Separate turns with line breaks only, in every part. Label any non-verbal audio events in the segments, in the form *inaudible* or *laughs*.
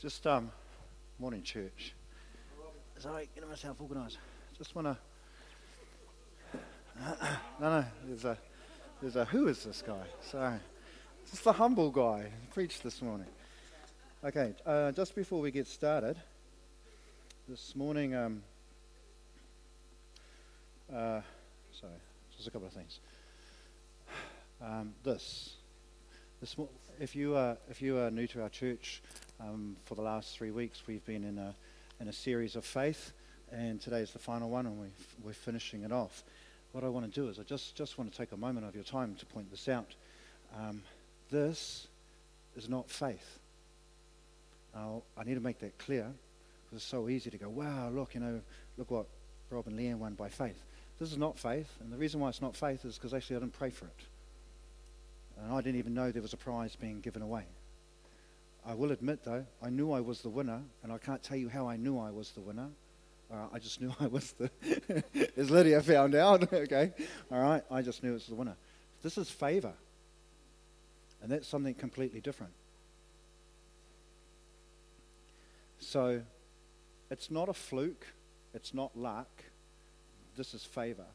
Just um, morning church. Sorry, getting myself organised. Just want to. no, no. There's a, there's a. Who is this guy? Sorry, just the humble guy who preached this morning. Okay, uh, just before we get started, this morning. Um, uh, sorry, just a couple of things. Um, this, this, if you are if you are new to our church, um, for the last three weeks we've been in a in a series of faith, and today is the final one, and we we're finishing it off. What I want to do is I just just want to take a moment of your time to point this out. Um, this is not faith. Now I need to make that clear because it's so easy to go, wow, look, you know, look what Rob and Leanne won by faith. This is not faith, and the reason why it's not faith is because actually I didn't pray for it. And I didn't even know there was a prize being given away. I will admit, though, I knew I was the winner, and I can't tell you how I knew I was the winner. Uh, I just knew *laughs* I was the. *laughs* as Lydia found out, *laughs* okay? All right, I just knew it was the winner. This is favor, and that's something completely different. So, it's not a fluke, it's not luck. This is favor.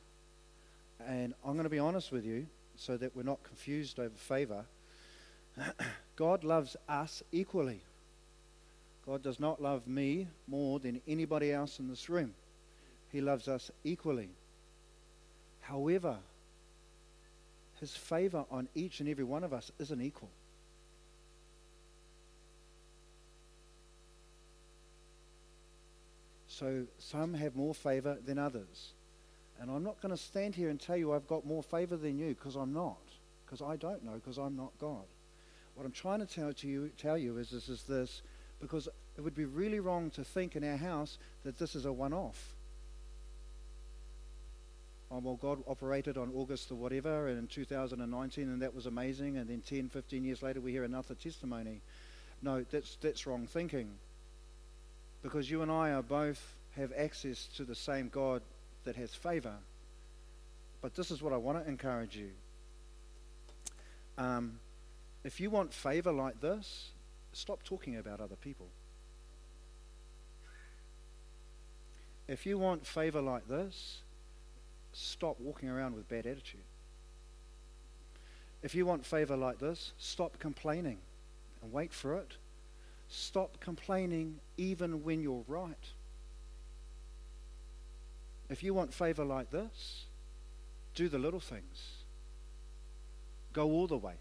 And I'm going to be honest with you so that we're not confused over favor. *clears throat* God loves us equally. God does not love me more than anybody else in this room. He loves us equally. However, his favor on each and every one of us isn't equal. So some have more favor than others. And I'm not going to stand here and tell you I've got more favor than you because I'm not. Because I don't know because I'm not God. What I'm trying to tell to you, tell you is, is, is this because it would be really wrong to think in our house that this is a one off. Oh, well, God operated on August or whatever and in 2019, and that was amazing. And then 10, 15 years later, we hear another testimony. No, that's, that's wrong thinking. Because you and I are both have access to the same God that has favor. But this is what I want to encourage you. Um, if you want favor like this, stop talking about other people. If you want favor like this, stop walking around with bad attitude. If you want favor like this, stop complaining and wait for it. Stop complaining even when you're right. If you want favor like this, do the little things. Go all the way.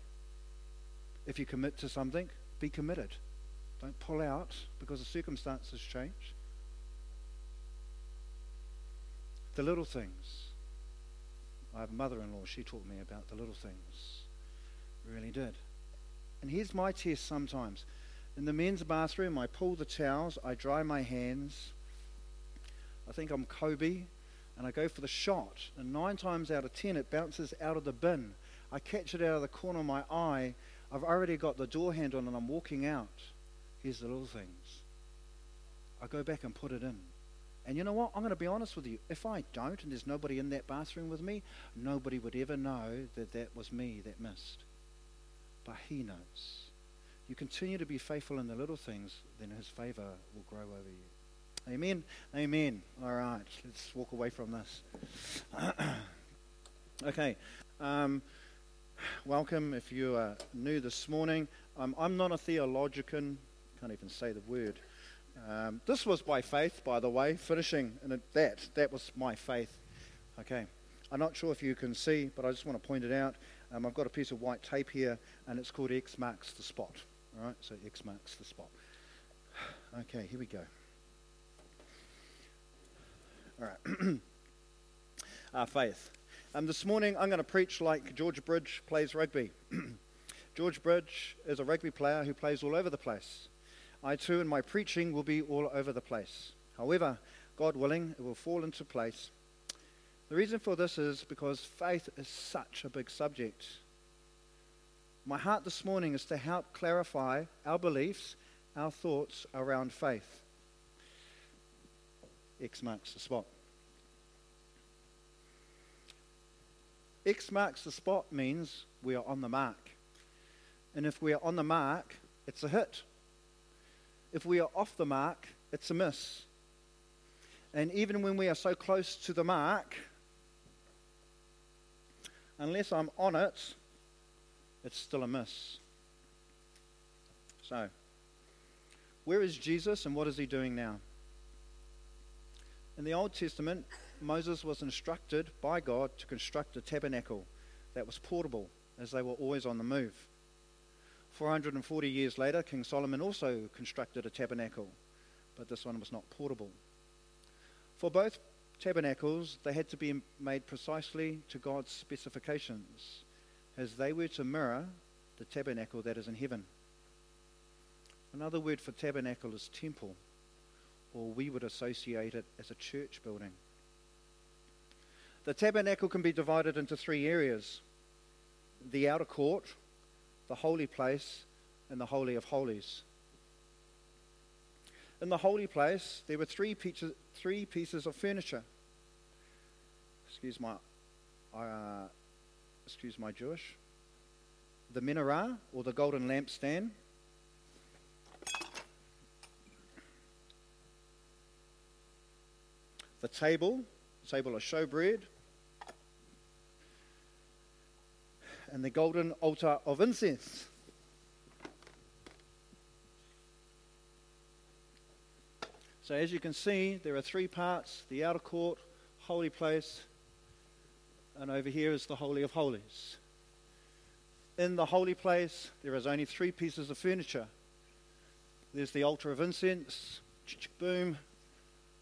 If you commit to something, be committed. Don't pull out because the circumstances change. The little things. I have a mother in law, she taught me about the little things. Really did. And here's my test sometimes. In the men's bathroom, I pull the towels, I dry my hands. I think I'm Kobe, and I go for the shot. And nine times out of ten, it bounces out of the bin. I catch it out of the corner of my eye, I've already got the door handle and I'm walking out. Here's the little things. I go back and put it in. And you know what? I'm going to be honest with you. If I don't and there's nobody in that bathroom with me, nobody would ever know that that was me that missed. But He knows. You continue to be faithful in the little things, then His favor will grow over you. Amen. Amen. All right. Let's walk away from this. *clears throat* okay. Um, welcome if you are new this morning. Um, I'm not a theologian, can't even say the word. Um, this was by faith, by the way, finishing and that. That was my faith. Okay. I'm not sure if you can see, but I just want to point it out. Um, I've got a piece of white tape here, and it's called X marks the spot. All right, so X marks the spot. Okay, here we go. All right. *clears throat* Our faith. Um, this morning I'm going to preach like George Bridge plays rugby. *clears throat* George Bridge is a rugby player who plays all over the place. I too, in my preaching, will be all over the place. However, God willing, it will fall into place. The reason for this is because faith is such a big subject. My heart this morning is to help clarify our beliefs, our thoughts around faith. X marks the spot. X marks the spot means we are on the mark. And if we are on the mark, it's a hit. if we are off the mark, it's a miss. And even when we are so close to the mark, unless I'm on it, it's still a miss. So, where is Jesus and what is he doing now? In the Old Testament, Moses was instructed by God to construct a tabernacle that was portable as they were always on the move. 440 years later, King Solomon also constructed a tabernacle, but this one was not portable. For both tabernacles, they had to be made precisely to God's specifications, as they were to mirror the tabernacle that is in heaven. Another word for tabernacle is temple, or we would associate it as a church building. The tabernacle can be divided into three areas the outer court, the holy place, and the Holy of Holies. In the holy place, there were three pieces, three pieces of furniture. Excuse my, uh, excuse my Jewish. The menorah, or the golden lampstand. The table, table of showbread. And the golden altar of incense. So, as you can see, there are three parts the outer court, holy place, and over here is the Holy of Holies. In the holy place, there is only three pieces of furniture there's the altar of incense, boom.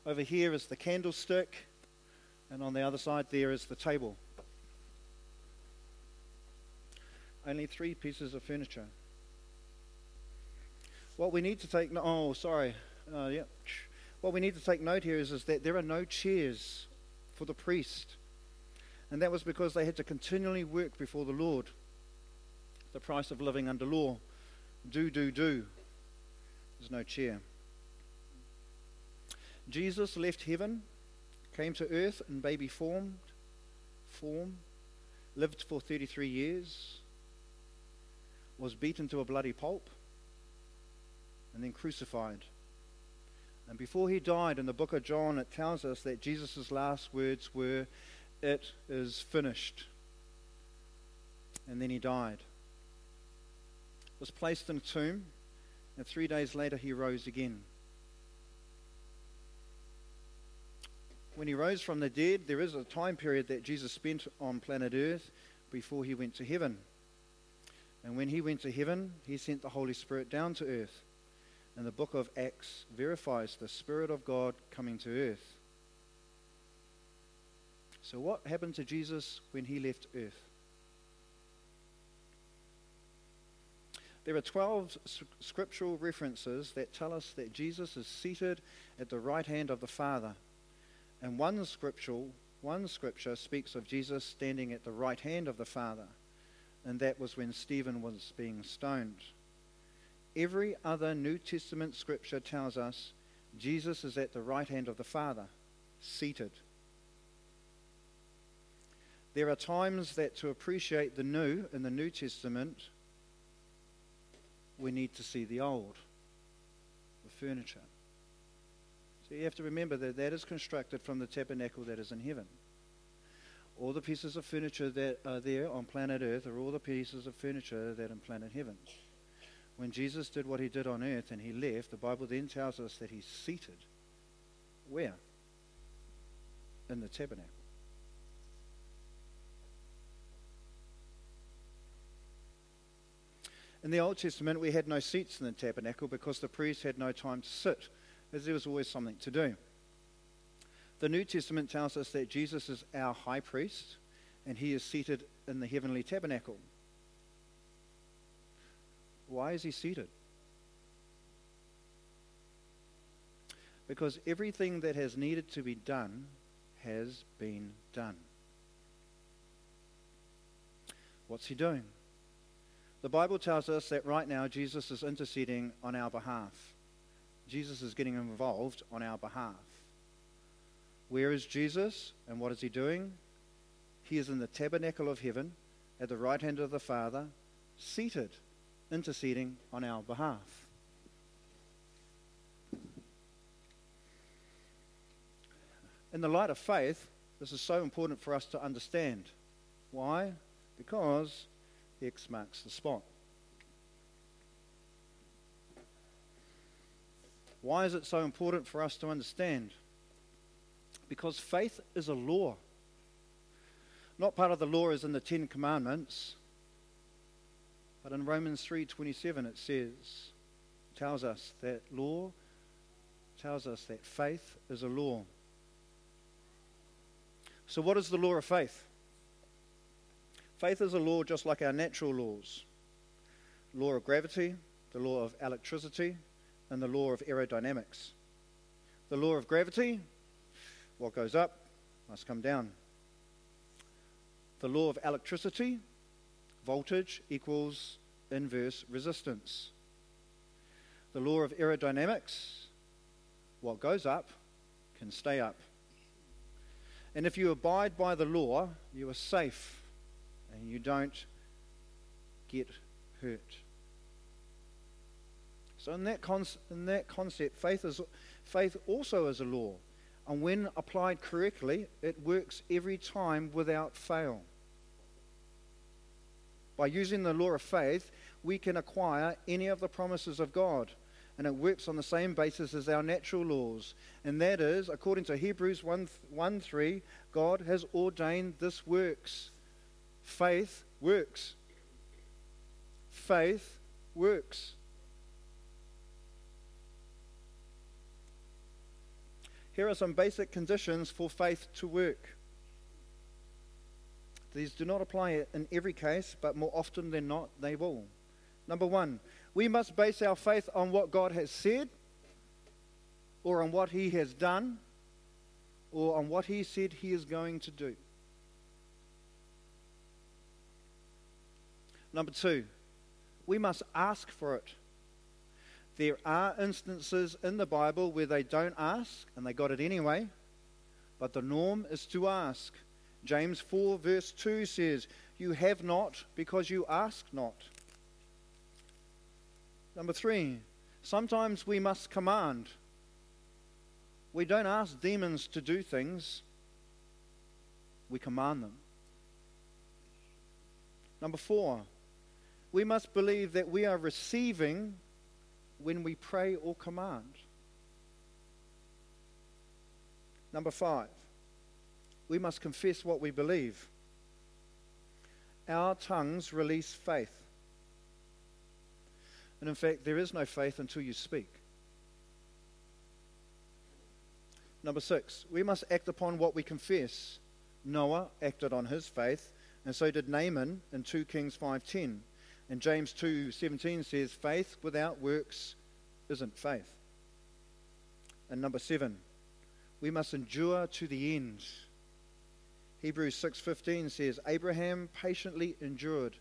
Over here is the candlestick, and on the other side, there is the table only three pieces of furniture. What we need to take no- oh sorry, uh, yeah. What we need to take note here is, is that there are no chairs for the priest, and that was because they had to continually work before the Lord. The price of living under law, do do do. There's no chair. Jesus left heaven, came to earth in baby form, form, lived for 33 years, was beaten to a bloody pulp and then crucified. And before he died, in the book of John, it tells us that Jesus' last words were, It is finished. And then he died. Was placed in a tomb, and three days later he rose again. When he rose from the dead, there is a time period that Jesus spent on planet Earth before he went to heaven. And when he went to heaven, he sent the Holy Spirit down to earth. And the book of Acts verifies the Spirit of God coming to earth. So, what happened to Jesus when he left earth? There are 12 scriptural references that tell us that Jesus is seated at the right hand of the Father. And one scriptural, one scripture speaks of Jesus standing at the right hand of the Father and that was when Stephen was being stoned. Every other New Testament scripture tells us Jesus is at the right hand of the Father, seated. There are times that to appreciate the new in the New Testament, we need to see the old, the furniture. So you have to remember that that is constructed from the tabernacle that is in heaven all the pieces of furniture that are there on planet Earth are all the pieces of furniture that are in planet heaven. When Jesus did what he did on earth and he left, the Bible then tells us that he's seated. Where? In the tabernacle. In the Old Testament, we had no seats in the tabernacle because the priest had no time to sit, as there was always something to do. The New Testament tells us that Jesus is our high priest and he is seated in the heavenly tabernacle. Why is he seated? Because everything that has needed to be done has been done. What's he doing? The Bible tells us that right now Jesus is interceding on our behalf. Jesus is getting involved on our behalf. Where is Jesus and what is he doing? He is in the tabernacle of heaven at the right hand of the Father, seated, interceding on our behalf. In the light of faith, this is so important for us to understand. Why? Because X marks the spot. Why is it so important for us to understand? Because faith is a law. Not part of the law is in the Ten Commandments, but in Romans 3:27 it says, tells us that law tells us that faith is a law. So what is the law of faith? Faith is a law just like our natural laws. Law of gravity, the law of electricity, and the law of aerodynamics. The law of gravity, what goes up must come down. The law of electricity, voltage equals inverse resistance. The law of aerodynamics, what goes up can stay up. And if you abide by the law, you are safe and you don't get hurt. So in that, con- in that concept, faith, is, faith also is a law. And when applied correctly, it works every time without fail. By using the law of faith, we can acquire any of the promises of God. And it works on the same basis as our natural laws. And that is, according to Hebrews 1, 1 3, God has ordained this works. Faith works. Faith works. Here are some basic conditions for faith to work. These do not apply in every case, but more often than not, they will. Number one, we must base our faith on what God has said, or on what He has done, or on what He said He is going to do. Number two, we must ask for it. There are instances in the Bible where they don't ask and they got it anyway, but the norm is to ask. James 4, verse 2 says, You have not because you ask not. Number three, sometimes we must command. We don't ask demons to do things, we command them. Number four, we must believe that we are receiving when we pray or command. Number five, we must confess what we believe. Our tongues release faith. And in fact, there is no faith until you speak. Number six, we must act upon what we confess. Noah acted on his faith, and so did Naaman in 2 Kings 5:10. And James 2:17 says, "Faith without works isn't faith." And number 7, we must endure to the end. Hebrews 6:15 says, "Abraham patiently endured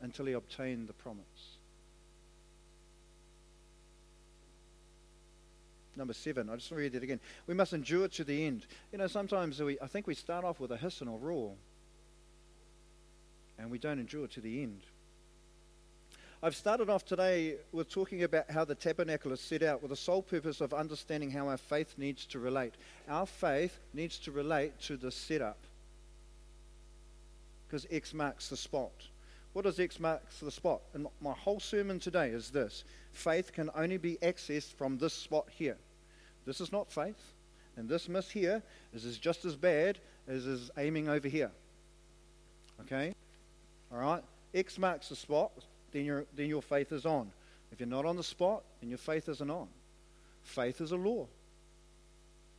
until he obtained the promise." number seven. I just want to read that again. We must endure to the end. You know, sometimes we, I think we start off with a hiss and a roar, and we don't endure to the end. I've started off today with talking about how the tabernacle is set out with the sole purpose of understanding how our faith needs to relate. Our faith needs to relate to the setup because X marks the spot. What does X marks the spot? And my whole sermon today is this faith can only be accessed from this spot here. This is not faith, and this miss here is, is just as bad as is aiming over here. Okay? All right? X marks the spot, then, your then your faith is on. If you're not on the spot, then your faith isn't on. Faith is a law. Do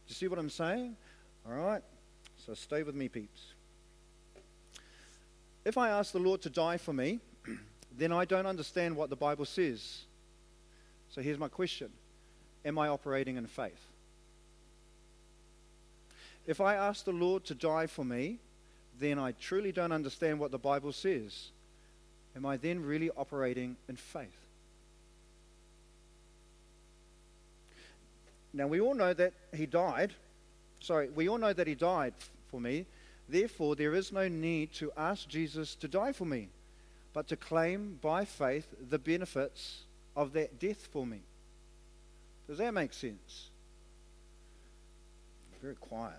you see what I'm saying? All right? So stay with me, peeps. If I ask the Lord to die for me, *clears throat* then I don't understand what the Bible says. So here's my question Am I operating in faith? If I ask the Lord to die for me, then I truly don't understand what the Bible says. Am I then really operating in faith? Now, we all know that he died. Sorry, we all know that he died for me. Therefore, there is no need to ask Jesus to die for me, but to claim by faith the benefits of that death for me. Does that make sense? Very quiet.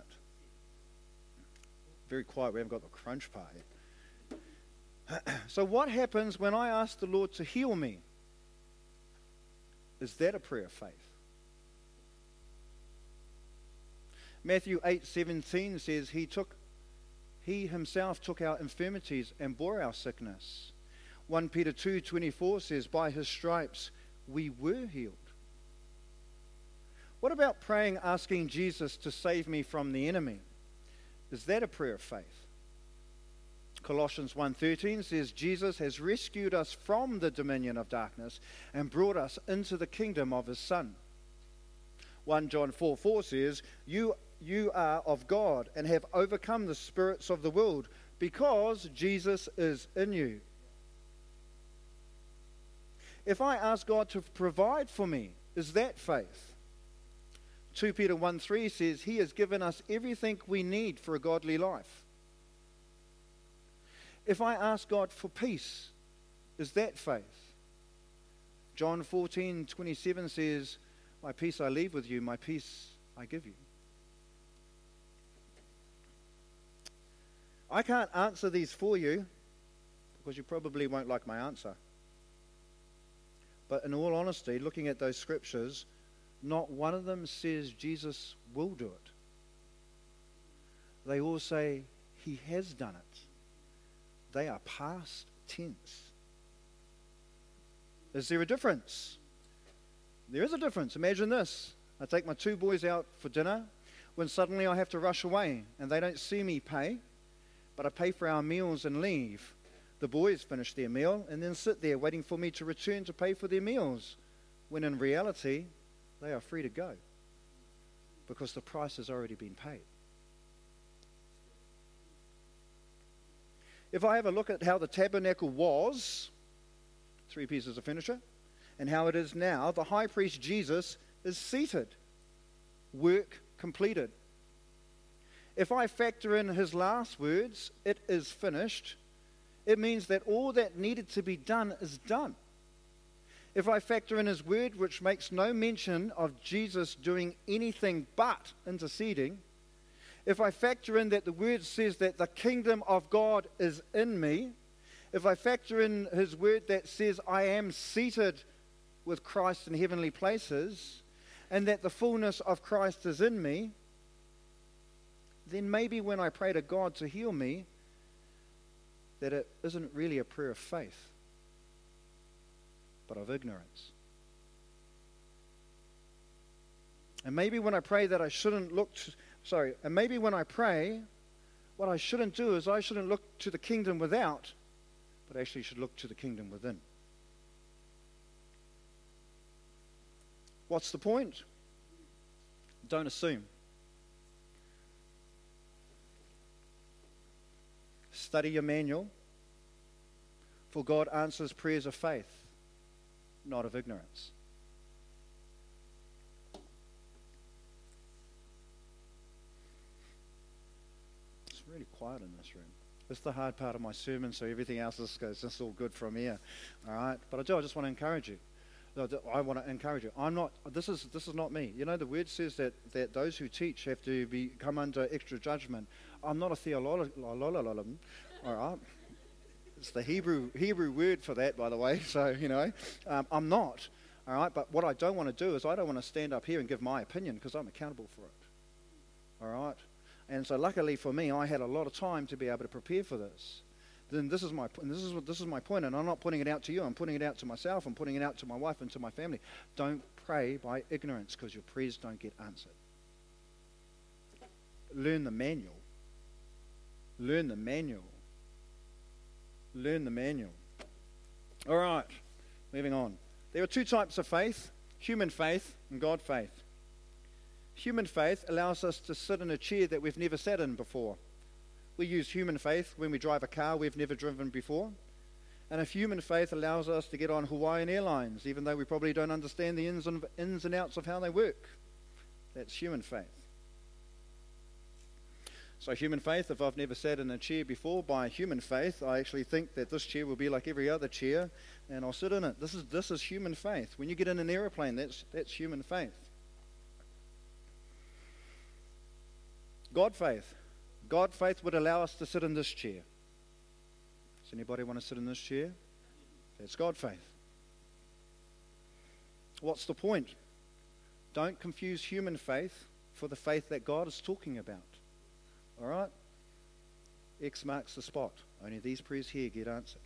very quiet. We haven't got the crunch part yet. *clears throat* so, what happens when I ask the Lord to heal me? Is that a prayer of faith? Matthew 8:17 says he took he himself took our infirmities and bore our sickness. 1 Peter 2:24 says by his stripes we were healed. What about praying asking Jesus to save me from the enemy? Is that a prayer of faith? Colossians 1:13 says Jesus has rescued us from the dominion of darkness and brought us into the kingdom of his son. 1 John 4 4 says, You you are of God and have overcome the spirits of the world because Jesus is in you. If I ask God to provide for me, is that faith? 2 Peter 1 3 says, He has given us everything we need for a godly life. If I ask God for peace, is that faith? John 14 27 says, My peace I leave with you, my peace I give you. I can't answer these for you because you probably won't like my answer. But in all honesty, looking at those scriptures, not one of them says Jesus will do it. They all say he has done it. They are past tense. Is there a difference? There is a difference. Imagine this. I take my two boys out for dinner when suddenly I have to rush away and they don't see me pay but I pay for our meals and leave. The boys finish their meal and then sit there waiting for me to return to pay for their meals, when in reality, they are free to go because the price has already been paid. If I have a look at how the tabernacle was, three pieces of furniture, and how it is now, the high priest Jesus is seated, work completed. If I factor in his last words, it is finished, it means that all that needed to be done is done. If I factor in his word, which makes no mention of Jesus doing anything but interceding, if I factor in that the word says that the kingdom of God is in me, if I factor in his word that says I am seated with Christ in heavenly places, and that the fullness of Christ is in me, then maybe when I pray to God to heal me, that it isn't really a prayer of faith, but of ignorance. And maybe when I pray that I shouldn't look, to, sorry, and maybe when I pray, what I shouldn't do is I shouldn't look to the kingdom without, but actually should look to the kingdom within. What's the point? Don't assume. Study your manual. For God answers prayers of faith, not of ignorance. It's really quiet in this room. Is the hard part of my sermon, so everything else is just all good from here. All right? But I do, I just want to encourage you. I want to encourage you. I'm not. This is this is not me. You know, the word says that, that those who teach have to be come under extra judgment. I'm not a theologian. All right. It's the Hebrew Hebrew word for that, by the way. *laughs* So you know, um, I'm not. All right. But what I don't want to do is I don't want to stand up here and give my opinion because I'm accountable for it. All right. And so luckily for me, I had a lot of time to be able to prepare for this. Then this is my this is what this is my point, and I'm not putting it out to you. I'm putting it out to myself. I'm putting it out to my wife and to my family. Don't pray by ignorance because your prayers don't get answered. Learn the manual Learn the manual. Learn the manual. All right, moving on. There are two types of faith human faith and God faith. Human faith allows us to sit in a chair that we've never sat in before. We use human faith when we drive a car we've never driven before. And if human faith allows us to get on Hawaiian Airlines, even though we probably don't understand the ins and, ins and outs of how they work. That's human faith. So, human faith, if I've never sat in a chair before, by human faith, I actually think that this chair will be like every other chair and I'll sit in it. This is, this is human faith. When you get in an aeroplane, that's, that's human faith. God faith. God faith would allow us to sit in this chair. Does anybody want to sit in this chair? That's God faith. What's the point? Don't confuse human faith for the faith that God is talking about. All right? X marks the spot. Only these prayers here get answered.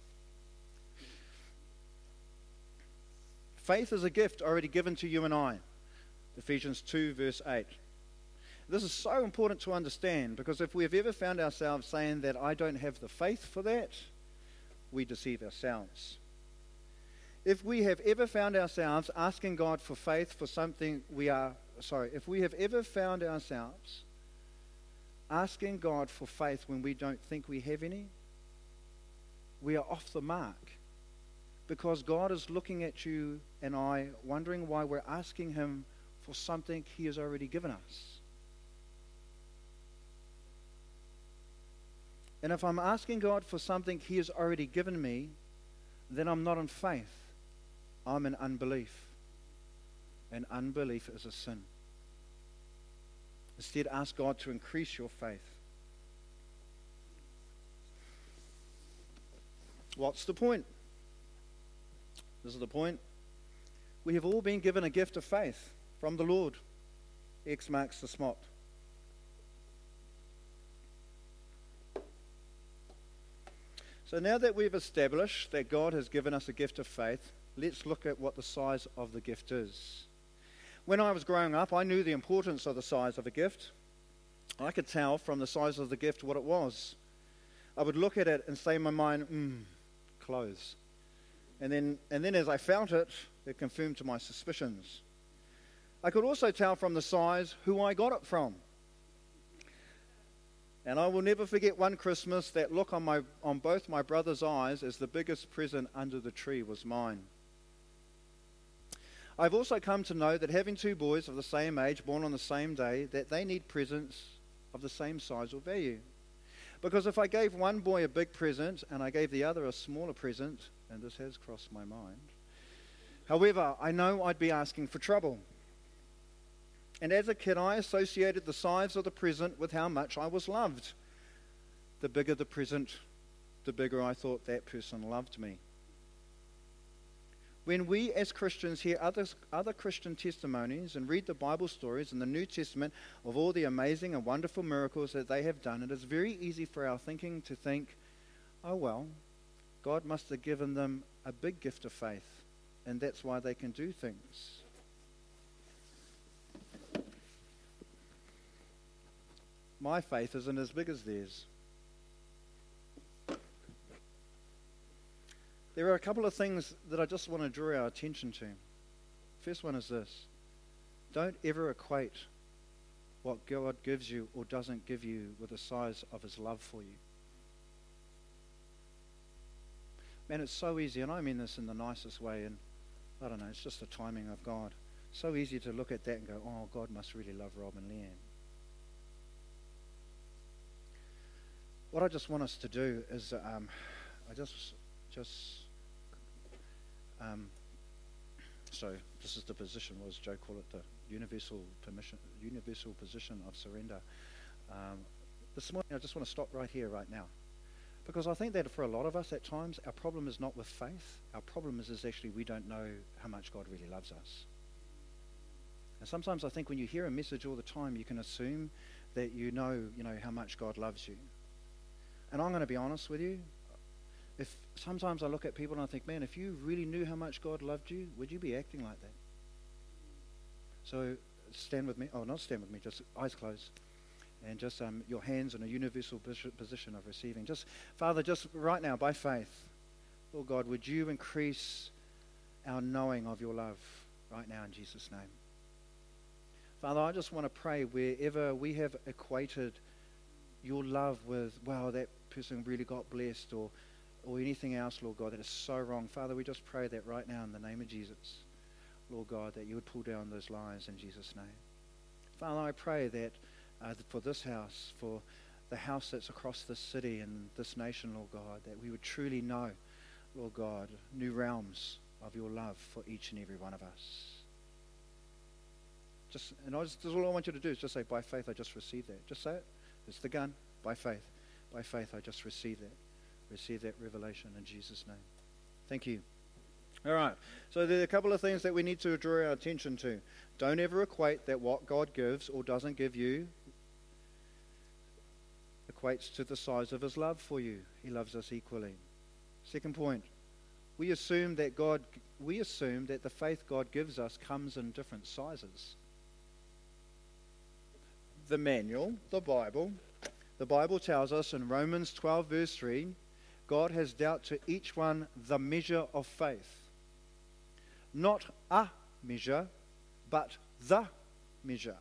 Faith is a gift already given to you and I. Ephesians 2, verse 8. This is so important to understand because if we've ever found ourselves saying that I don't have the faith for that, we deceive ourselves. If we have ever found ourselves asking God for faith for something we are, sorry, if we have ever found ourselves asking God for faith when we don't think we have any, we are off the mark. Because God is looking at you and I, wondering why we're asking Him for something He has already given us. And if I'm asking God for something He has already given me, then I'm not in faith. I'm in unbelief. And unbelief is a sin. Instead, ask God to increase your faith. What's the point? This is the point. We have all been given a gift of faith from the Lord. X marks the spot. So now that we've established that God has given us a gift of faith, let's look at what the size of the gift is. When I was growing up, I knew the importance of the size of a gift. I could tell from the size of the gift what it was. I would look at it and say in my mind, hmm, clothes. And then, and then as I felt it, it confirmed to my suspicions. I could also tell from the size who I got it from. And I will never forget one Christmas that look on, my, on both my brother's eyes as the biggest present under the tree was mine. I've also come to know that having two boys of the same age born on the same day, that they need presents of the same size or value. Because if I gave one boy a big present and I gave the other a smaller present, and this has crossed my mind, however, I know I'd be asking for trouble. And as a kid, I associated the size of the present with how much I was loved. The bigger the present, the bigger I thought that person loved me. When we as Christians hear other, other Christian testimonies and read the Bible stories in the New Testament of all the amazing and wonderful miracles that they have done, it is very easy for our thinking to think, oh, well, God must have given them a big gift of faith, and that's why they can do things. My faith isn't as big as theirs. There are a couple of things that I just want to draw our attention to. First one is this don't ever equate what God gives you or doesn't give you with the size of his love for you. Man, it's so easy, and I mean this in the nicest way, and I don't know, it's just the timing of God. So easy to look at that and go, oh, God must really love Rob and Leanne. What I just want us to do is, um, I just, just, um, so this is the position. Was Joe call it? The universal permission, universal position of surrender. Um, this morning, I just want to stop right here, right now, because I think that for a lot of us, at times, our problem is not with faith. Our problem is, is actually we don't know how much God really loves us. And sometimes I think when you hear a message all the time, you can assume that you know, you know how much God loves you. And I'm going to be honest with you. If sometimes I look at people and I think, man, if you really knew how much God loved you, would you be acting like that? So stand with me. Oh, not stand with me. Just eyes closed, and just um, your hands in a universal position of receiving. Just Father, just right now by faith, Lord God, would you increase our knowing of your love right now in Jesus' name. Father, I just want to pray wherever we have equated your love with, wow, that person really got blessed or, or anything else, Lord God, that is so wrong. Father, we just pray that right now in the name of Jesus, Lord God, that you would pull down those lies in Jesus' name. Father, I pray that uh, for this house, for the house that's across this city and this nation, Lord God, that we would truly know, Lord God, new realms of your love for each and every one of us. Just and I just, all I want you to do is just say, by faith, I just received that. Just say it. It's the gun. by faith. By faith, I just receive that. Receive that revelation in Jesus' name. Thank you. All right. So there are a couple of things that we need to draw our attention to. Don't ever equate that what God gives or doesn't give you equates to the size of his love for you. He loves us equally. Second point. We assume that God we assume that the faith God gives us comes in different sizes. The manual, the Bible, the Bible tells us in Romans 12 verse 3, God has dealt to each one the measure of faith not a measure, but the measure.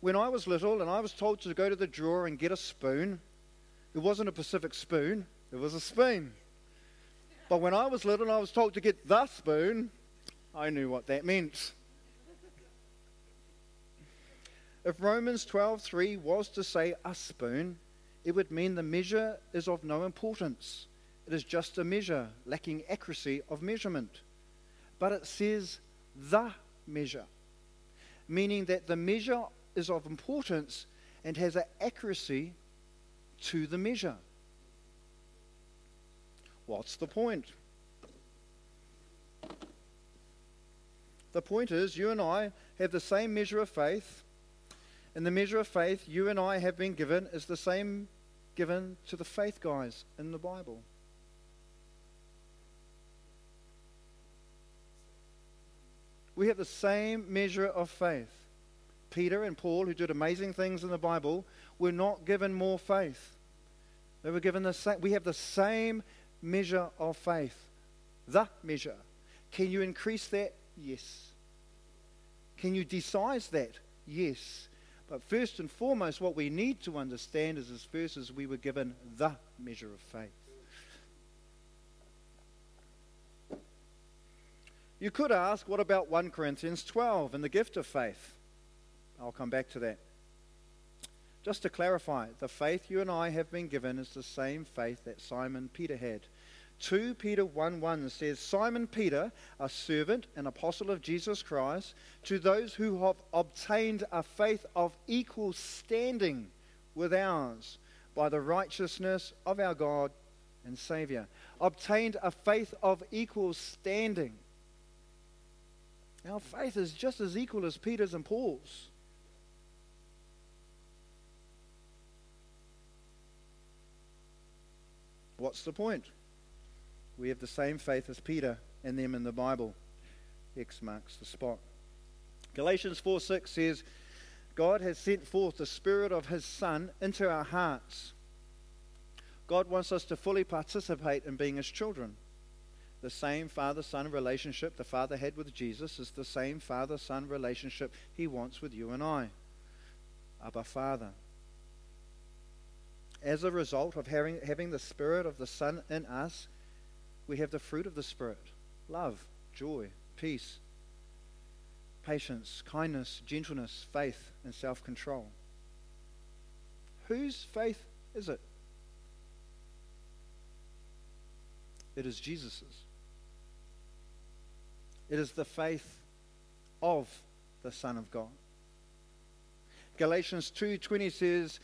When I was little and I was told to go to the drawer and get a spoon, it wasn't a Pacific spoon, it was a spoon. But when I was little and I was told to get the spoon, I knew what that meant. If Romans 12:3 was to say a spoon, it would mean the measure is of no importance. It is just a measure, lacking accuracy of measurement but it says the measure, meaning that the measure is of importance and has an accuracy to the measure. What's the point? The point is, you and I have the same measure of faith, and the measure of faith you and I have been given is the same given to the faith guys in the Bible. We have the same measure of faith. Peter and Paul, who did amazing things in the Bible, were not given more faith. They were given the same. We have the same measure of faith. The measure. Can you increase that? Yes. Can you decise that? Yes. But first and foremost, what we need to understand is this verse is we were given the measure of faith. You could ask, what about 1 Corinthians 12 and the gift of faith? I'll come back to that. Just to clarify, the faith you and I have been given is the same faith that Simon Peter had. 2 Peter 1 1 says, Simon Peter, a servant and apostle of Jesus Christ, to those who have obtained a faith of equal standing with ours by the righteousness of our God and Savior. Obtained a faith of equal standing. Our faith is just as equal as Peter's and Paul's. What's the point? We have the same faith as Peter and them in the Bible. X marks the spot. Galatians 4 6 says, God has sent forth the Spirit of His Son into our hearts. God wants us to fully participate in being His children the same father son relationship the Father had with Jesus is the same father son relationship he wants with you and I. Abba Father. As a result of having, having the Spirit of the Son in us, we have the fruit of the Spirit love, joy, peace, patience, kindness, gentleness, faith, and self control. Whose faith is it? It is Jesus's. It is the faith of the Son of God. Galatians 2:20 says,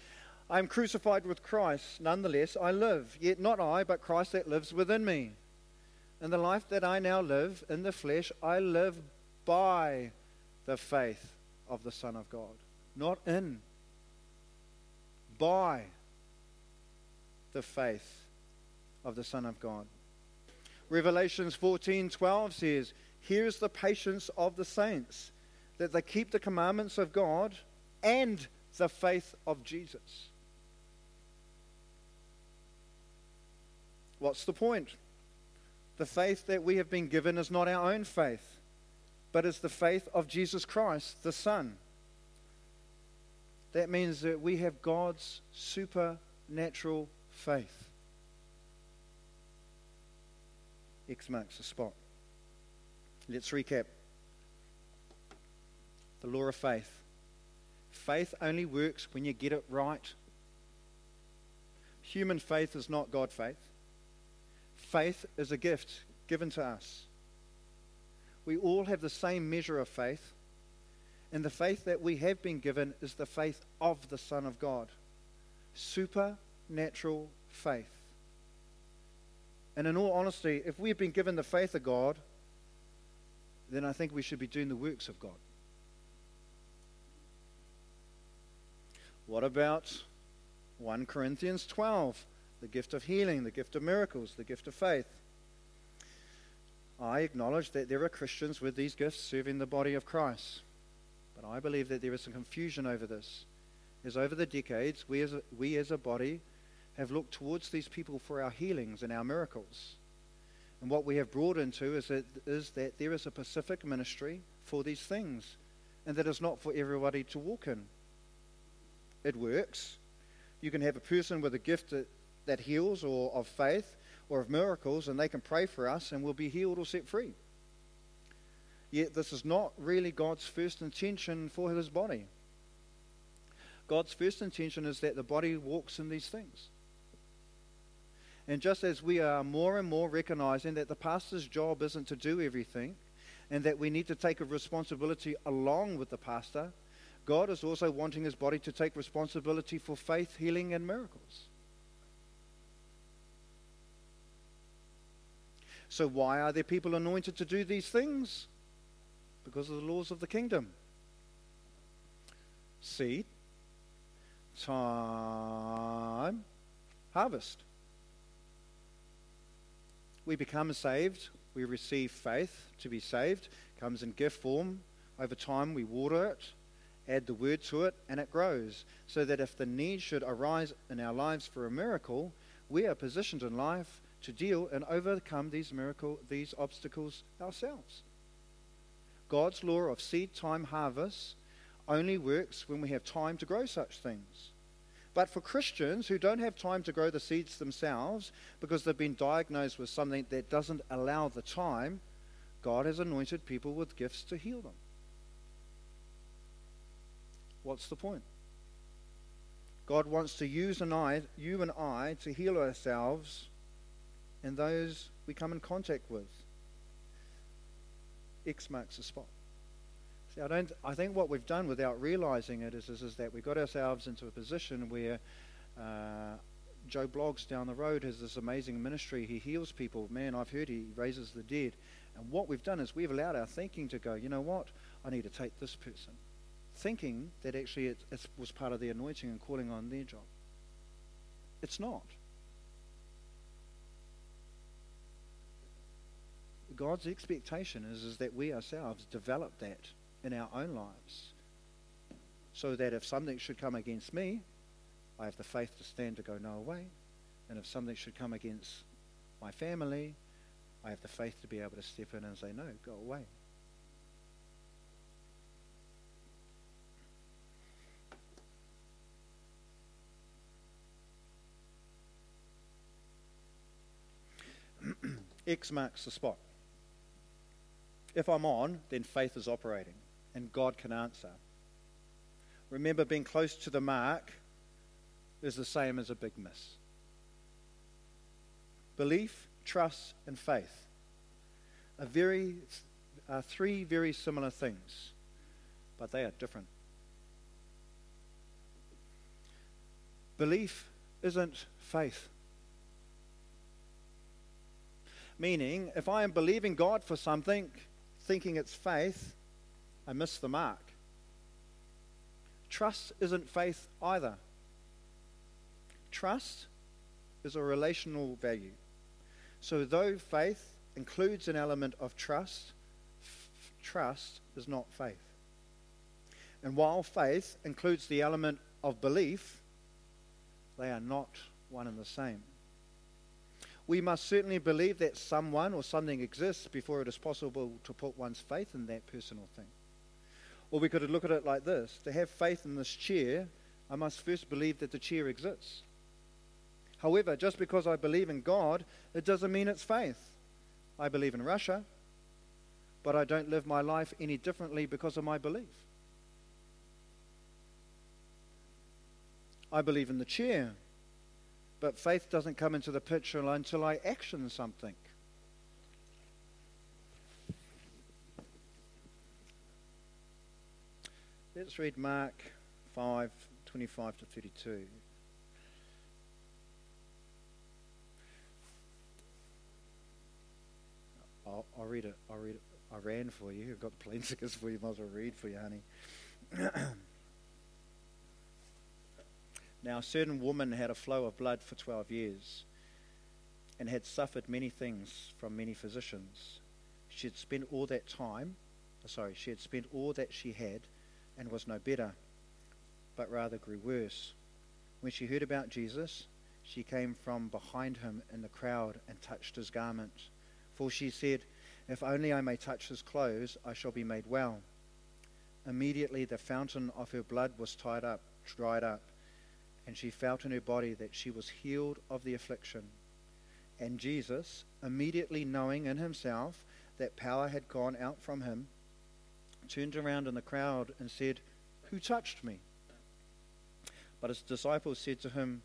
I am crucified with Christ, nonetheless I live, yet not I, but Christ that lives within me. In the life that I now live in the flesh, I live by the faith of the Son of God. Not in, by the faith of the Son of God. Revelations 14:12 says, Here's the patience of the saints that they keep the commandments of God and the faith of Jesus. What's the point? The faith that we have been given is not our own faith, but is the faith of Jesus Christ, the Son. That means that we have God's supernatural faith. X marks the spot. Let's recap. The law of faith. Faith only works when you get it right. Human faith is not God faith. Faith is a gift given to us. We all have the same measure of faith, and the faith that we have been given is the faith of the Son of God. supernatural faith. And in all honesty, if we've been given the faith of God, then I think we should be doing the works of God. What about 1 Corinthians 12? The gift of healing, the gift of miracles, the gift of faith. I acknowledge that there are Christians with these gifts serving the body of Christ. But I believe that there is some confusion over this. As over the decades, we as a, we as a body have looked towards these people for our healings and our miracles. And what we have brought into is that, is that there is a specific ministry for these things, and that is not for everybody to walk in. It works. You can have a person with a gift that, that heals or of faith or of miracles, and they can pray for us and we'll be healed or set free. Yet, this is not really God's first intention for his body. God's first intention is that the body walks in these things. And just as we are more and more recognizing that the pastor's job isn't to do everything, and that we need to take a responsibility along with the pastor, God is also wanting his body to take responsibility for faith, healing, and miracles. So, why are there people anointed to do these things? Because of the laws of the kingdom. Seed, time, harvest. We become saved, we receive faith to be saved, comes in gift form. Over time, we water it, add the word to it, and it grows. So that if the need should arise in our lives for a miracle, we are positioned in life to deal and overcome these miracle these obstacles ourselves. God's law of seed time harvest only works when we have time to grow such things. But for Christians who don't have time to grow the seeds themselves because they've been diagnosed with something that doesn't allow the time, God has anointed people with gifts to heal them. What's the point? God wants to use an I, you and I to heal ourselves and those we come in contact with. X marks the spot. See, I don't. I think what we've done without realizing it is, is, is that we got ourselves into a position where uh, Joe Bloggs down the road has this amazing ministry. He heals people. Man, I've heard he raises the dead. And what we've done is we've allowed our thinking to go. You know what? I need to take this person, thinking that actually it, it was part of the anointing and calling on their job. It's not. God's expectation is, is that we ourselves develop that in our own lives. So that if something should come against me, I have the faith to stand to go no away. And if something should come against my family, I have the faith to be able to step in and say, no, go away. *clears throat* X marks the spot. If I'm on, then faith is operating and God can answer. Remember, being close to the mark is the same as a big miss. Belief, trust, and faith are, very, are three very similar things, but they are different. Belief isn't faith. Meaning, if I am believing God for something, thinking it's faith, I miss the mark. Trust isn't faith either. Trust is a relational value. So, though faith includes an element of trust, f- trust is not faith. And while faith includes the element of belief, they are not one and the same we must certainly believe that someone or something exists before it is possible to put one's faith in that person or thing. Or we could look at it like this to have faith in this chair, I must first believe that the chair exists. However, just because I believe in God, it doesn't mean it's faith. I believe in Russia, but I don't live my life any differently because of my belief. I believe in the chair, but faith doesn't come into the picture until I action something. Let's read Mark 5 25 to 32. I'll, I'll, read it. I'll read it. I ran for you. I've got the *laughs* plane tickets for you. Might as well read for you, honey. *clears throat* now, a certain woman had a flow of blood for 12 years and had suffered many things from many physicians. She had spent all that time, sorry, she had spent all that she had and was no better, but rather grew worse. When she heard about Jesus, she came from behind him in the crowd and touched his garment. For she said, If only I may touch his clothes, I shall be made well. Immediately the fountain of her blood was tied up, dried up, and she felt in her body that she was healed of the affliction. And Jesus, immediately knowing in himself that power had gone out from him, turned around in the crowd and said, Who touched me? But his disciples said to him,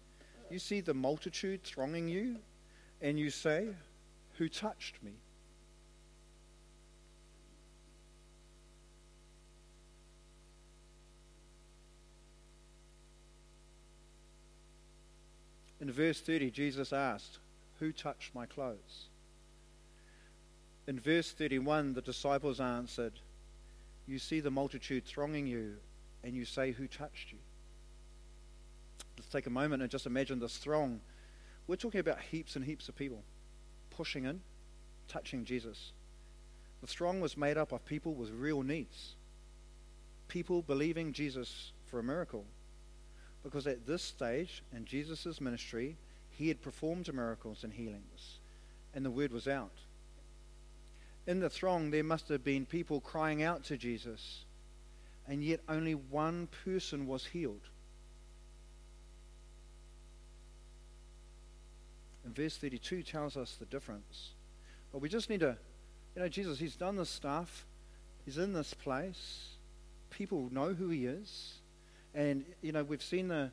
You see the multitude thronging you, and you say, Who touched me? In verse 30, Jesus asked, Who touched my clothes? In verse 31, the disciples answered, You see the multitude thronging you, and you say, Who touched you? Let's take a moment and just imagine this throng. We're talking about heaps and heaps of people pushing in, touching Jesus. The throng was made up of people with real needs, people believing Jesus for a miracle. Because at this stage in Jesus' ministry, he had performed miracles and healings, and the word was out. In the throng, there must have been people crying out to Jesus, and yet only one person was healed. And verse 32 tells us the difference. But we just need to, you know, Jesus, He's done this stuff, He's in this place, people know who He is. And, you know, we've seen the,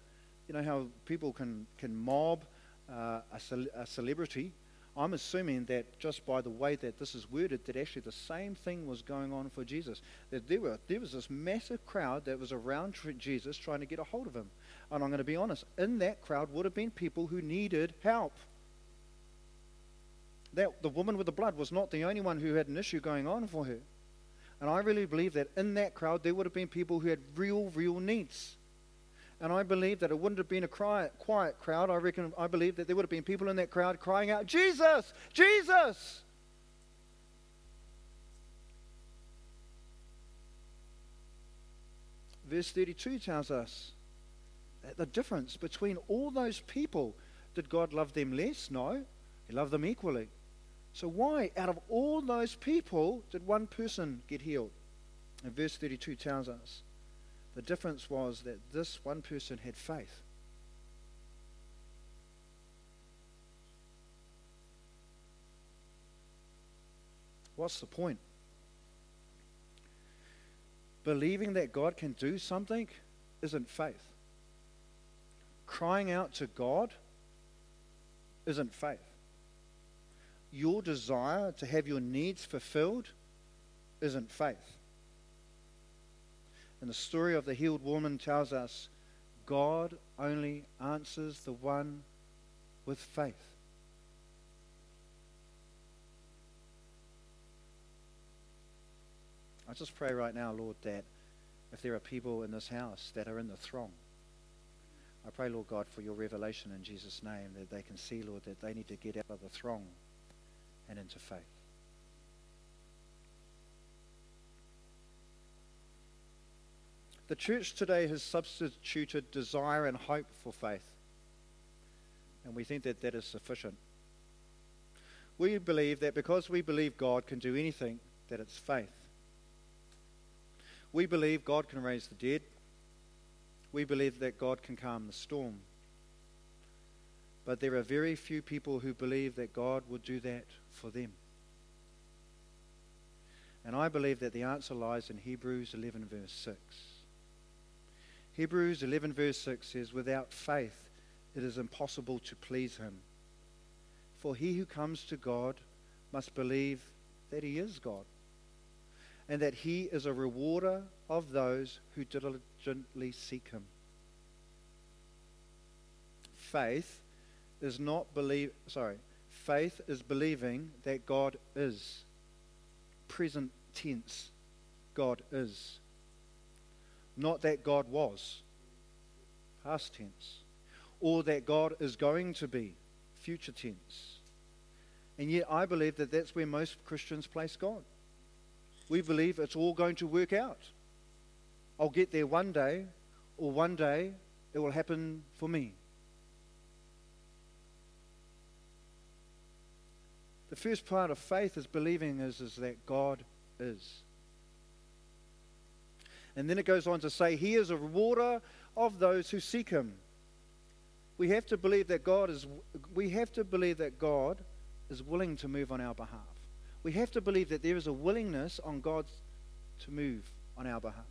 you know, how people can, can mob uh, a, ce- a celebrity. I'm assuming that just by the way that this is worded, that actually the same thing was going on for Jesus. That there, were, there was this massive crowd that was around Jesus trying to get a hold of him. And I'm going to be honest, in that crowd would have been people who needed help. That the woman with the blood was not the only one who had an issue going on for her. And I really believe that in that crowd, there would have been people who had real, real needs. And I believe that it wouldn't have been a quiet, quiet crowd. I reckon, I believe that there would have been people in that crowd crying out, Jesus! Jesus! Verse 32 tells us that the difference between all those people did God love them less? No, He loved them equally. So, why, out of all those people, did one person get healed? And verse 32 tells us the difference was that this one person had faith. What's the point? Believing that God can do something isn't faith. Crying out to God isn't faith your desire to have your needs fulfilled isn't faith. And the story of the healed woman tells us God only answers the one with faith. I just pray right now, Lord, that if there are people in this house that are in the throng, I pray, Lord God, for your revelation in Jesus' name, that they can see, Lord, that they need to get out of the throng and into faith. The church today has substituted desire and hope for faith. And we think that that is sufficient. We believe that because we believe God can do anything, that it's faith. We believe God can raise the dead. We believe that God can calm the storm. But there are very few people who believe that God would do that for them. And I believe that the answer lies in Hebrews 11, verse 6. Hebrews 11, verse 6 says, Without faith, it is impossible to please him. For he who comes to God must believe that he is God, and that he is a rewarder of those who diligently seek him. Faith is not believe sorry, faith is believing that God is. present tense God is. Not that God was, past tense, or that God is going to be, future tense. And yet, I believe that that's where most Christians place God. We believe it's all going to work out. I'll get there one day, or one day it will happen for me. The first part of faith is believing is, is that God is. And then it goes on to say, He is a rewarder of those who seek Him. We have to believe that God is, we have to believe that God is willing to move on our behalf. We have to believe that there is a willingness on God to move on our behalf.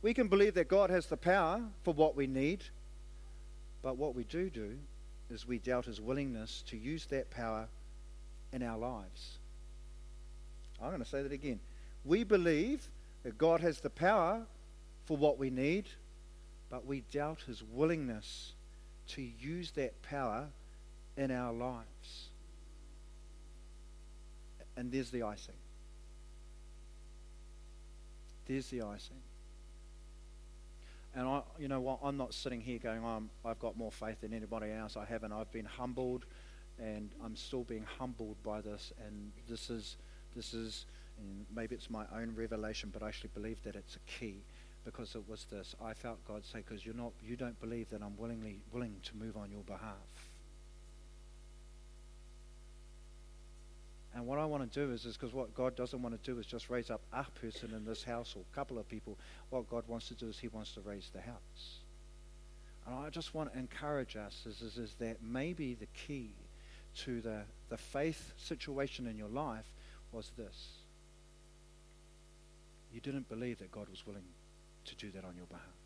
We can believe that God has the power for what we need, but what we do do is we doubt his willingness to use that power in our lives. I'm going to say that again. We believe that God has the power for what we need, but we doubt his willingness to use that power in our lives. And there's the icing. There's the icing. And I, you know what, I'm not sitting here going, I've got more faith than anybody else. I haven't. I've been humbled, and I'm still being humbled by this. And this is, this is, maybe it's my own revelation, but I actually believe that it's a key because it was this. I felt God say, because you're not, you don't believe that I'm willingly willing to move on your behalf. And what I want to do is, is because what God doesn't want to do is just raise up a person in this house or a couple of people. What God wants to do is He wants to raise the house. And I just want to encourage us is, is, is that maybe the key to the, the faith situation in your life was this. You didn't believe that God was willing to do that on your behalf.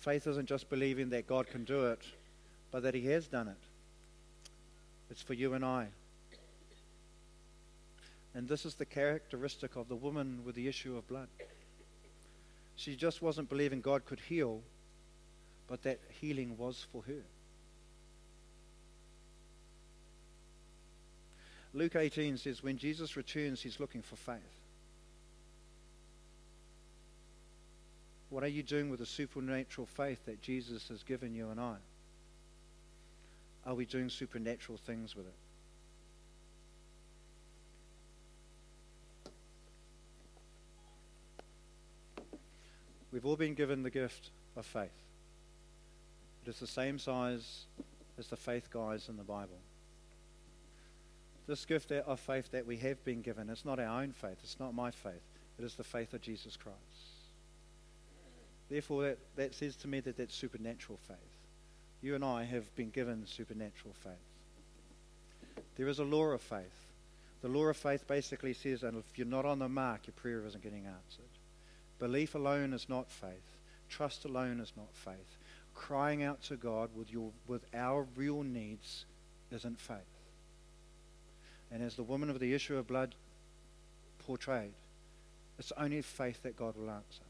Faith isn't just believing that God can do it, but that He has done it. It's for you and I. And this is the characteristic of the woman with the issue of blood. She just wasn't believing God could heal, but that healing was for her. Luke 18 says, When Jesus returns, he's looking for faith. What are you doing with the supernatural faith that Jesus has given you and I? Are we doing supernatural things with it? We've all been given the gift of faith. It is the same size as the faith guys in the Bible. This gift of faith that we have been given, it's not our own faith, it's not my faith, it is the faith of Jesus Christ. Therefore, that, that says to me that that's supernatural faith. You and I have been given supernatural faith. There is a law of faith. The law of faith basically says that if you're not on the mark, your prayer isn't getting answered. Belief alone is not faith. Trust alone is not faith. Crying out to God with, your, with our real needs isn't faith. And as the woman of the issue of blood portrayed, it's only faith that God will answer.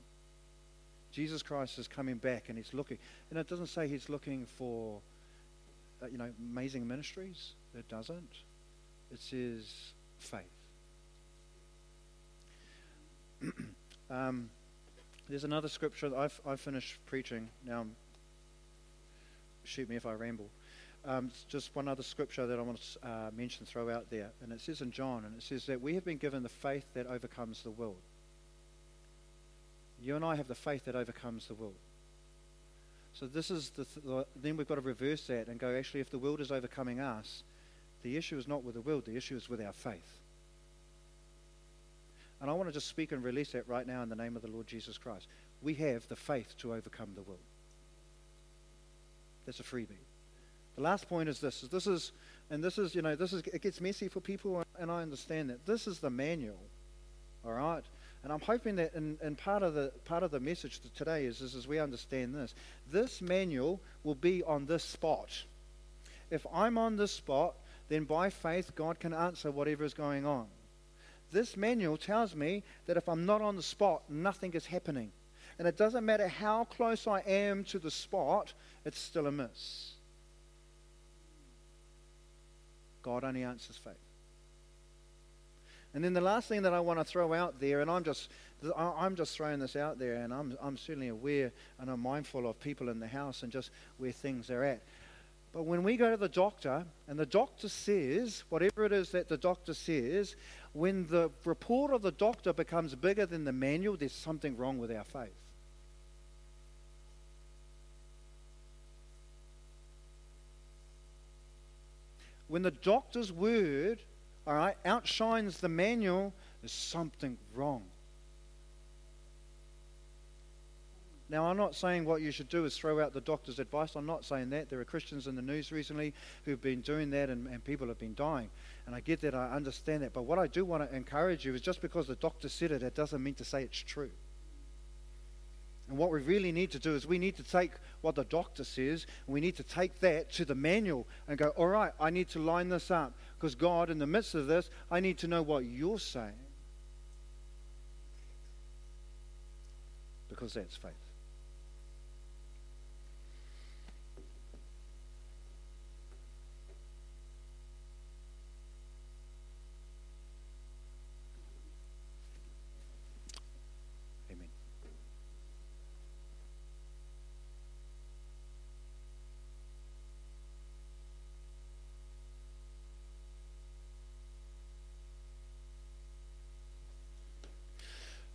Jesus Christ is coming back and he's looking. And it doesn't say he's looking for, uh, you know, amazing ministries. It doesn't. It says faith. *clears throat* um, there's another scripture that I've, I've finished preaching. Now, shoot me if I ramble. Um, just one other scripture that I want to uh, mention, throw out there. And it says in John, and it says that we have been given the faith that overcomes the world. You and I have the faith that overcomes the world. So this is the, th- the, then we've got to reverse that and go actually if the world is overcoming us, the issue is not with the world, the issue is with our faith. And I want to just speak and release that right now in the name of the Lord Jesus Christ. We have the faith to overcome the world. That's a freebie. The last point is this. This is, and this is, you know, this is, it gets messy for people, and I understand that. This is the manual, all right? And I'm hoping that in, in part of the part of the message today is, is as we understand this, this manual will be on this spot. If I'm on this spot, then by faith God can answer whatever is going on. this manual tells me that if I'm not on the spot, nothing is happening. And it doesn't matter how close I am to the spot, it's still a miss. God only answers faith. And then the last thing that I want to throw out there, and I'm just, I'm just throwing this out there, and I'm, I'm certainly aware and I'm mindful of people in the house and just where things are at. But when we go to the doctor and the doctor says, whatever it is that the doctor says, when the report of the doctor becomes bigger than the manual, there's something wrong with our faith. When the doctor's word, all right, outshines the manual, there's something wrong. Now, I'm not saying what you should do is throw out the doctor's advice. I'm not saying that. There are Christians in the news recently who've been doing that and, and people have been dying. And I get that, I understand that. But what I do want to encourage you is just because the doctor said it, it doesn't mean to say it's true. And what we really need to do is we need to take what the doctor says, and we need to take that to the manual and go, all right, I need to line this up. Because God, in the midst of this, I need to know what you're saying. Because that's faith.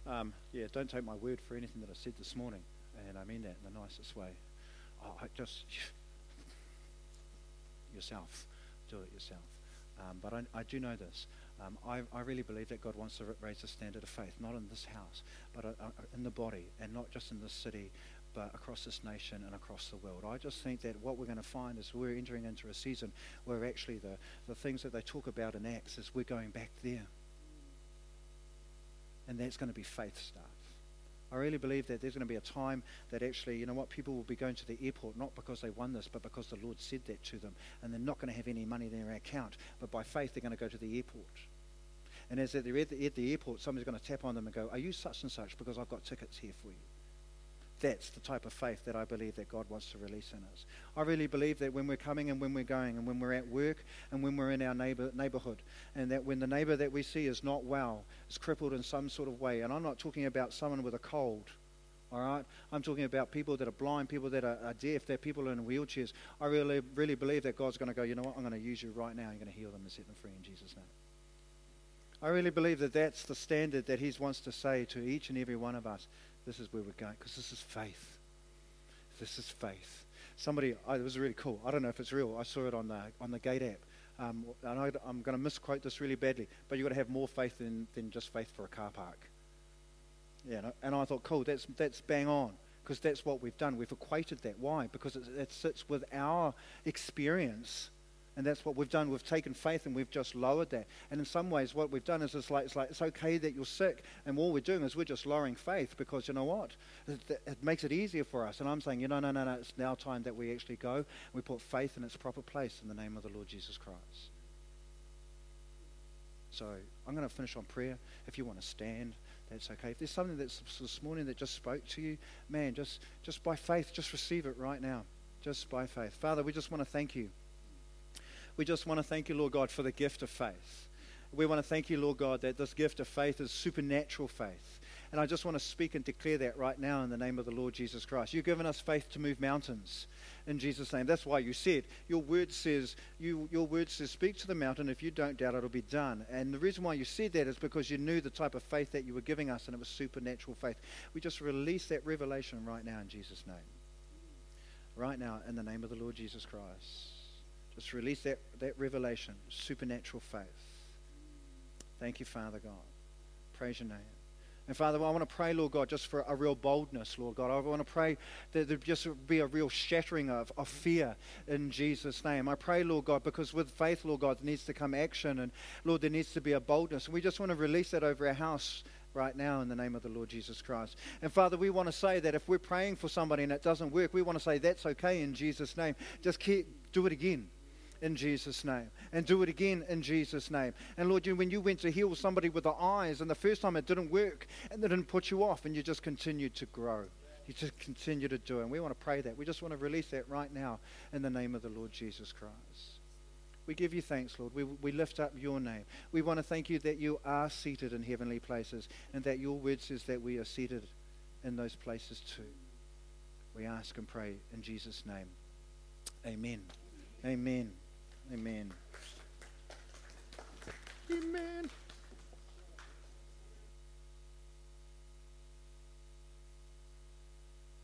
Um, yeah, don't take my word for anything that I said this morning, and I mean that in the nicest way. Oh, just *laughs* yourself, do it yourself. Um, but I, I, do know this. Um, I, I, really believe that God wants to raise the standard of faith, not in this house, but uh, uh, in the body, and not just in this city, but across this nation and across the world. I just think that what we're going to find is we're entering into a season where actually the, the things that they talk about in Acts is we're going back there and that's going to be faith stuff. I really believe that there's going to be a time that actually, you know what, people will be going to the airport not because they won this, but because the Lord said that to them. And they're not going to have any money in their account, but by faith they're going to go to the airport. And as they're at the, at the airport, somebody's going to tap on them and go, Are you such and such? Because I've got tickets here for you. That's the type of faith that I believe that God wants to release in us. I really believe that when we're coming and when we're going and when we're at work and when we're in our neighbor, neighborhood, and that when the neighbor that we see is not well, is crippled in some sort of way, and I'm not talking about someone with a cold, all right? I'm talking about people that are blind, people that are, are deaf, that people in wheelchairs. I really, really believe that God's going to go, you know what, I'm going to use you right now. You're going to heal them and set them free in Jesus' name. I really believe that that's the standard that He wants to say to each and every one of us. This is where we're going because this is faith. This is faith. Somebody, oh, it was really cool. I don't know if it's real. I saw it on the on the Gate app. Um, and I, am going to misquote this really badly, but you've got to have more faith than, than just faith for a car park. Yeah, and I thought, cool, that's that's bang on because that's what we've done. We've equated that. Why? Because it, it sits with our experience and that's what we've done. We've taken faith and we've just lowered that. And in some ways, what we've done is it's like, it's like, it's okay that you're sick. And all we're doing is we're just lowering faith because you know what? It, it makes it easier for us. And I'm saying, you know, no, no, no, it's now time that we actually go. We put faith in its proper place in the name of the Lord Jesus Christ. So I'm going to finish on prayer. If you want to stand, that's okay. If there's something that's this morning that just spoke to you, man, just, just by faith, just receive it right now. Just by faith. Father, we just want to thank you we just want to thank you, Lord God, for the gift of faith. We want to thank you, Lord God, that this gift of faith is supernatural faith. And I just want to speak and declare that right now in the name of the Lord Jesus Christ. You've given us faith to move mountains in Jesus' name. That's why you said your word says you, your word says speak to the mountain. If you don't doubt, it'll be done. And the reason why you said that is because you knew the type of faith that you were giving us, and it was supernatural faith. We just release that revelation right now in Jesus' name. Right now in the name of the Lord Jesus Christ. Just release that, that revelation, supernatural faith. Thank you, Father God. Praise your name. And Father, I want to pray, Lord God, just for a real boldness, Lord God. I want to pray that there just be a real shattering of, of fear in Jesus' name. I pray, Lord God, because with faith, Lord God, there needs to come action. And Lord, there needs to be a boldness. And we just want to release that over our house right now in the name of the Lord Jesus Christ. And Father, we want to say that if we're praying for somebody and it doesn't work, we want to say that's okay in Jesus' name. Just keep, do it again in Jesus' name. And do it again in Jesus' name. And Lord, you, when you went to heal somebody with the eyes, and the first time it didn't work, and they didn't put you off, and you just continued to grow. You just continue to do it. And we want to pray that. We just want to release that right now in the name of the Lord Jesus Christ. We give you thanks, Lord. We, we lift up your name. We want to thank you that you are seated in heavenly places and that your word says that we are seated in those places too. We ask and pray in Jesus' name. Amen. Amen. Amen. Amen.